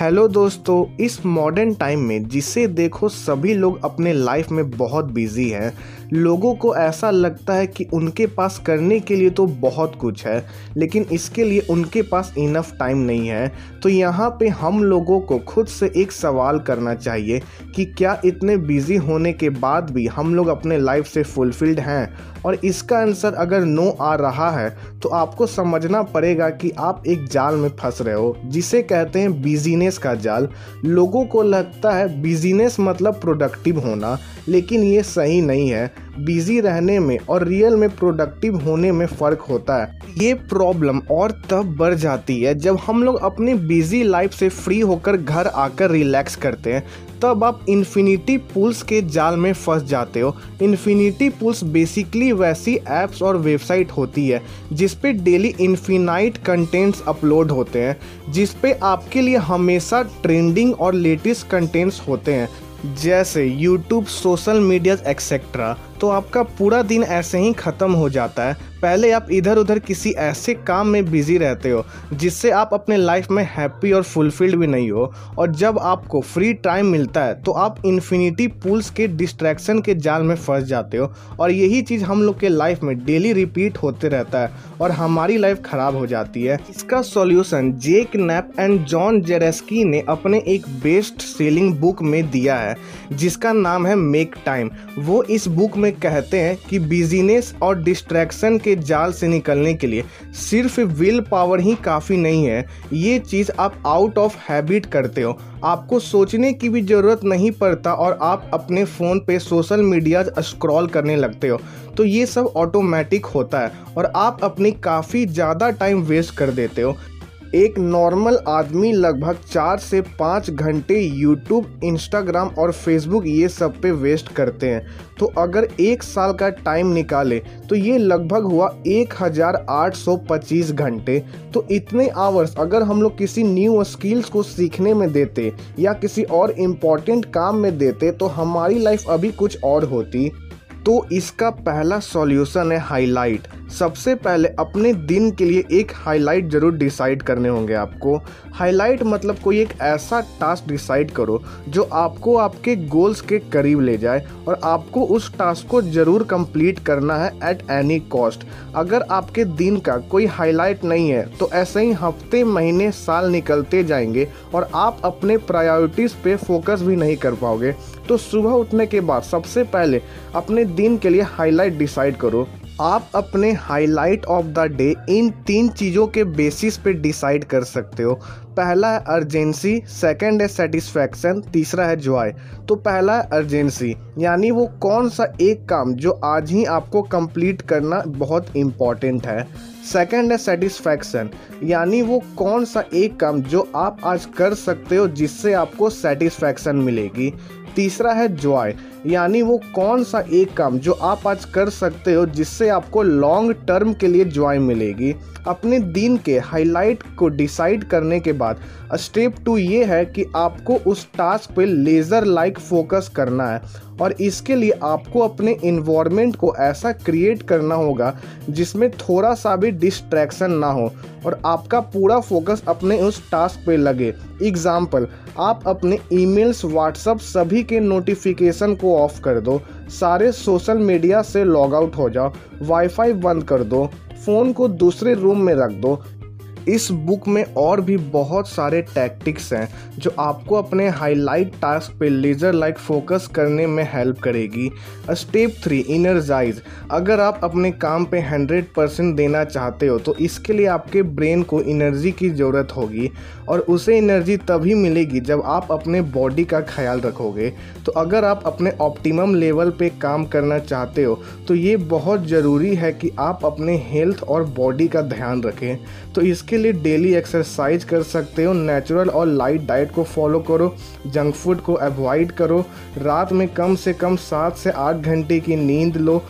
Hello दोस्तों, इस modern time में जिसे देखो सभी लोग अपने लाइफ में बहुत बिज़ी हैं। लोगों को ऐसा लगता है कि उनके पास करने के लिए तो बहुत कुछ है, लेकिन इसके लिए उनके पास इनफ टाइम नहीं है। तो यहाँ पे हम लोगों को खुद से एक सवाल करना चाहिए कि क्या इतने बिज़ी होने के बाद भी हम लोग अपने लाइफ से फुलफिल्ड हैं? और इसका आंसर अगर नो आ रहा है तो आपको समझना पड़ेगा कि आप एक जाल में फंस रहे हो, जिसे कहते हैं बिजीनेस का जाल। लोगों को लगता है बिजीनेस मतलब प्रोडक्टिव होना, लेकिन ये सही नहीं है। बिज़ी रहने में और रियल में प्रोडक्टिव होने में फ़र्क होता है। ये प्रॉब्लम और तब बढ़ जाती है जब हम लोग अपनी बिज़ी लाइफ से फ्री होकर घर आकर रिलैक्स करते हैं। तब आप इन्फिनिटी पुल्स के जाल में फंस जाते हो। इन्फिनिटी पुल्स बेसिकली वैसी एप्स और वेबसाइट होती है जिस पे डेली इन्फिनाइट कंटेंट्स अपलोड होते हैं जिस पे आपके लिए हमेशा ट्रेंडिंग और लेटेस्ट कंटेंट्स होते हैं, जैसे यूट्यूब सोशल मीडिया एक्सेट्रा तो आपका पूरा दिन ऐसे ही ख़त्म हो जाता है। पहले आप इधर उधर किसी ऐसे काम में बिज़ी रहते हो, जिससे आप अपने लाइफ में हैप्पी और फुलफिल्ड भी नहीं हो। और जब आपको फ्री टाइम मिलता है तो आप इन्फिनिटी पूल्स के डिस्ट्रैक्शन के जाल में फंस जाते हो। और यही चीज़ हम लोग के लाइफ में डेली रिपीट होते रहता है और हमारी लाइफ ख़राब हो जाती है। इसका solution Jake Knapp and John Zeratsky ने अपने एक बेस्ट सेलिंग बुक में दिया है, जिसका नाम है मेक टाइम वो इस बुक में कहते हैं कि बिजीनेस और डिस्ट्रैक्शन के जाल से निकलने के लिए। सिर्फ़ विल पावर ही काफ़ी नहीं है। ये चीज़ आप आउट ऑफ़ हैबिट करते हो। आपको सोचने की भी ज़रूरत नहीं पड़ता और आप अपने फ़ोन पे सोशल मीडिया स्क्रॉल करने लगते हो। तो ये सब ऑटोमेटिक होता है और आप अपनी काफ़ी ज़्यादा टाइम वेस्ट कर देते हो। एक नॉर्मल आदमी लगभग चार से पाँच घंटे यूट्यूब इंस्टाग्राम और फेसबुक ये सब पे वेस्ट करते हैं। तो अगर एक साल का टाइम निकाले तो ये लगभग हुआ एक हज़ार आठ सौ पच्चीस घंटे। तो इतने आवर्स अगर हम लोग किसी न्यू स्किल्स को सीखने में देते या किसी और इंपॉर्टेंट काम में देते तो हमारी लाइफ अभी कुछ और होती। तो इसका पहला सॉल्यूशन है हाईलाइट सबसे पहले अपने दिन के लिए एक हाईलाइट ज़रूर डिसाइड करने होंगे आपको। हाईलाइट मतलब कोई एक ऐसा टास्क डिसाइड करो जो आपको आपके गोल्स के करीब ले जाए और आपको उस टास्क को ज़रूर कंप्लीट करना है एट एनी कॉस्ट अगर आपके दिन का कोई हाईलाइट नहीं है तो ऐसे ही हफ़्ते, महीने, साल निकलते जाएँगे और आप अपने प्रायोरिटीज़ पे फोकस भी नहीं कर पाओगे। तो सुबह उठने के बाद सबसे पहले अपने दिन के लिए हाईलाइट डिसाइड करो। आप अपने हाईलाइट ऑफ़ द डे इन तीन चीज़ों के बेसिस पे डिसाइड कर सकते हो। पहला है अर्जेंसी सेकंड है सेटिस्फैक्शन तीसरा है जॉय तो पहला है अर्जेंसी यानी वो कौन सा एक काम जो आज ही आपको कंप्लीट करना बहुत इंपॉर्टेंट है। सेकंड है सेटिस्फैक्शन यानी वो कौन सा एक काम जो आप आज कर सकते हो जिससे आपको सेटिस्फैक्शन मिलेगी। तीसरा है जॉय यानी वो कौन सा एक काम जो आप आज कर सकते हो जिससे आपको लॉन्ग टर्म के लिए ज्वाइन मिलेगी? अपने दिन के हाईलाइट को डिसाइड करने के बाद स्टेप टू ये है कि आपको उस टास्क पे लेज़र लाइक फोकस करना है और इसके लिए आपको अपने इन्वायरमेंट को ऐसा क्रिएट करना होगा जिसमें थोड़ा सा भी डिस्ट्रैक्शन ना हो और आपका पूरा फोकस अपने उस टास्क पे लगे। एग्ज़ाम्पल आप अपने ईमेल्स व्हाट्सअप सभी के नोटिफिकेशन को ऑफ़ कर दो। सारे सोशल मीडिया से लॉग आउट हो जाओ। वाईफाई बंद कर दो। फ़ोन को दूसरे रूम में रख दो। इस बुक में और भी बहुत सारे टैक्टिक्स हैं, जो आपको अपने हाईलाइट टास्क पे लेज़र लाइक फोकस करने में हेल्प करेगी। स्टेप थ्री इनर्जाइज अगर आप अपने काम पे हंड्रेड परसेंट देना चाहते हो तो इसके लिए आपके ब्रेन को एनर्जी की ज़रूरत होगी और उसे एनर्जी तभी मिलेगी जब आप अपने बॉडी का ख्याल रखोगे। तो अगर आप अपने ऑप्टिमम लेवल पे काम करना चाहते हो तो ये बहुत ज़रूरी है कि आप अपने हेल्थ और बॉडी का ध्यान रखें। तो इसके इसके लिए डेली एक्सरसाइज कर सकते हो नेचुरल और लाइट डाइट को फॉलो करो जंक फ़ूड को अवॉइड करो, रात में कम से कम सात से आठ घंटे की नींद लो।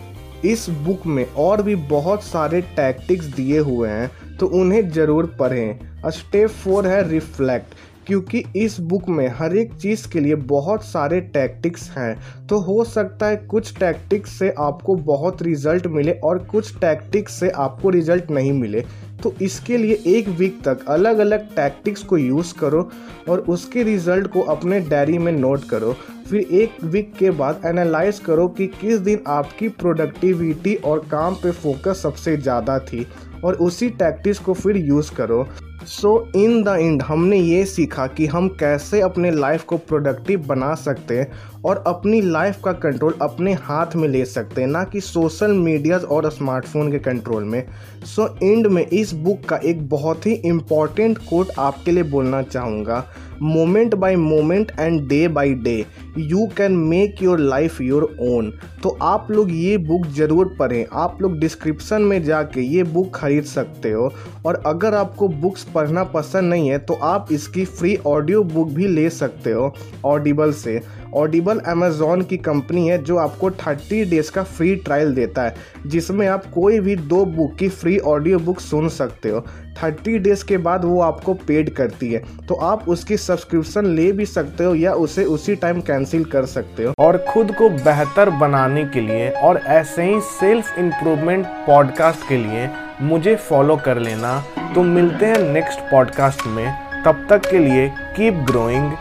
इस बुक में और भी बहुत सारे टैक्टिक्स दिए हुए हैं तो उन्हें ज़रूर पढ़ें। स्टेप फोर है रिफ्लेक्ट क्योंकि इस बुक में हर एक चीज़ के लिए बहुत सारे टैक्टिक्स हैं। तो हो सकता है कुछ टैक्टिक्स से आपको बहुत रिज़ल्ट मिले और कुछ टैक्टिक्स से आपको रिज़ल्ट नहीं मिले। तो इसके लिए एक वीक तक अलग अलग टैक्टिक्स को यूज़ करो और उसके रिज़ल्ट को अपने डायरी में नोट करो। फिर एक वीक के बाद एनालाइज करो कि किस दिन आपकी प्रोडक्टिविटी और काम पे फोकस सबसे ज़्यादा थी और उसी टैक्टिक्स को फिर यूज़ करो। सो इन द एंड हमने ये सीखा कि हम कैसे अपने लाइफ को प्रोडक्टिव बना सकते हैं और अपनी लाइफ का कंट्रोल अपने हाथ में ले सकते हैं ना कि सोशल मीडियाज और स्मार्टफ़ोन के कंट्रोल में। सो so, एंड में इस बुक का एक बहुत ही इंपॉर्टेंट कोट आपके लिए बोलना चाहूँगा। Moment by moment and day by day you can make your life your own तो आप लोग ये बुक ज़रूर पढ़ें। आप लोग डिस्क्रिप्सन में जाके ये बुक खरीद सकते हो। और अगर आपको बुक्स पढ़ना पसंद नहीं है तो आप इसकी फ्री ऑडियो बुक भी ले सकते हो ऑडिबल से। ऑडिबल अमेजोन की कंपनी है जो आपको 30 डेज़ का फ्री ट्रायल देता है, जिसमें आप कोई भी दो बुक की फ्री ऑडियो बुक सुन सकते हो। 30 डेज़ के बाद वो आपको पेड करती है। तो आप उसकी सब्सक्रिप्शन ले भी सकते हो या उसे उसी टाइम कैंसिल कर सकते हो। और खुद को बेहतर बनाने के लिए और ऐसे ही सेल्फ इम्प्रूवमेंट पॉडकास्ट के लिए मुझे फॉलो कर लेना। तो मिलते हैं नेक्स्ट पॉडकास्ट में। तब तक के लिए कीप ग्रोइंग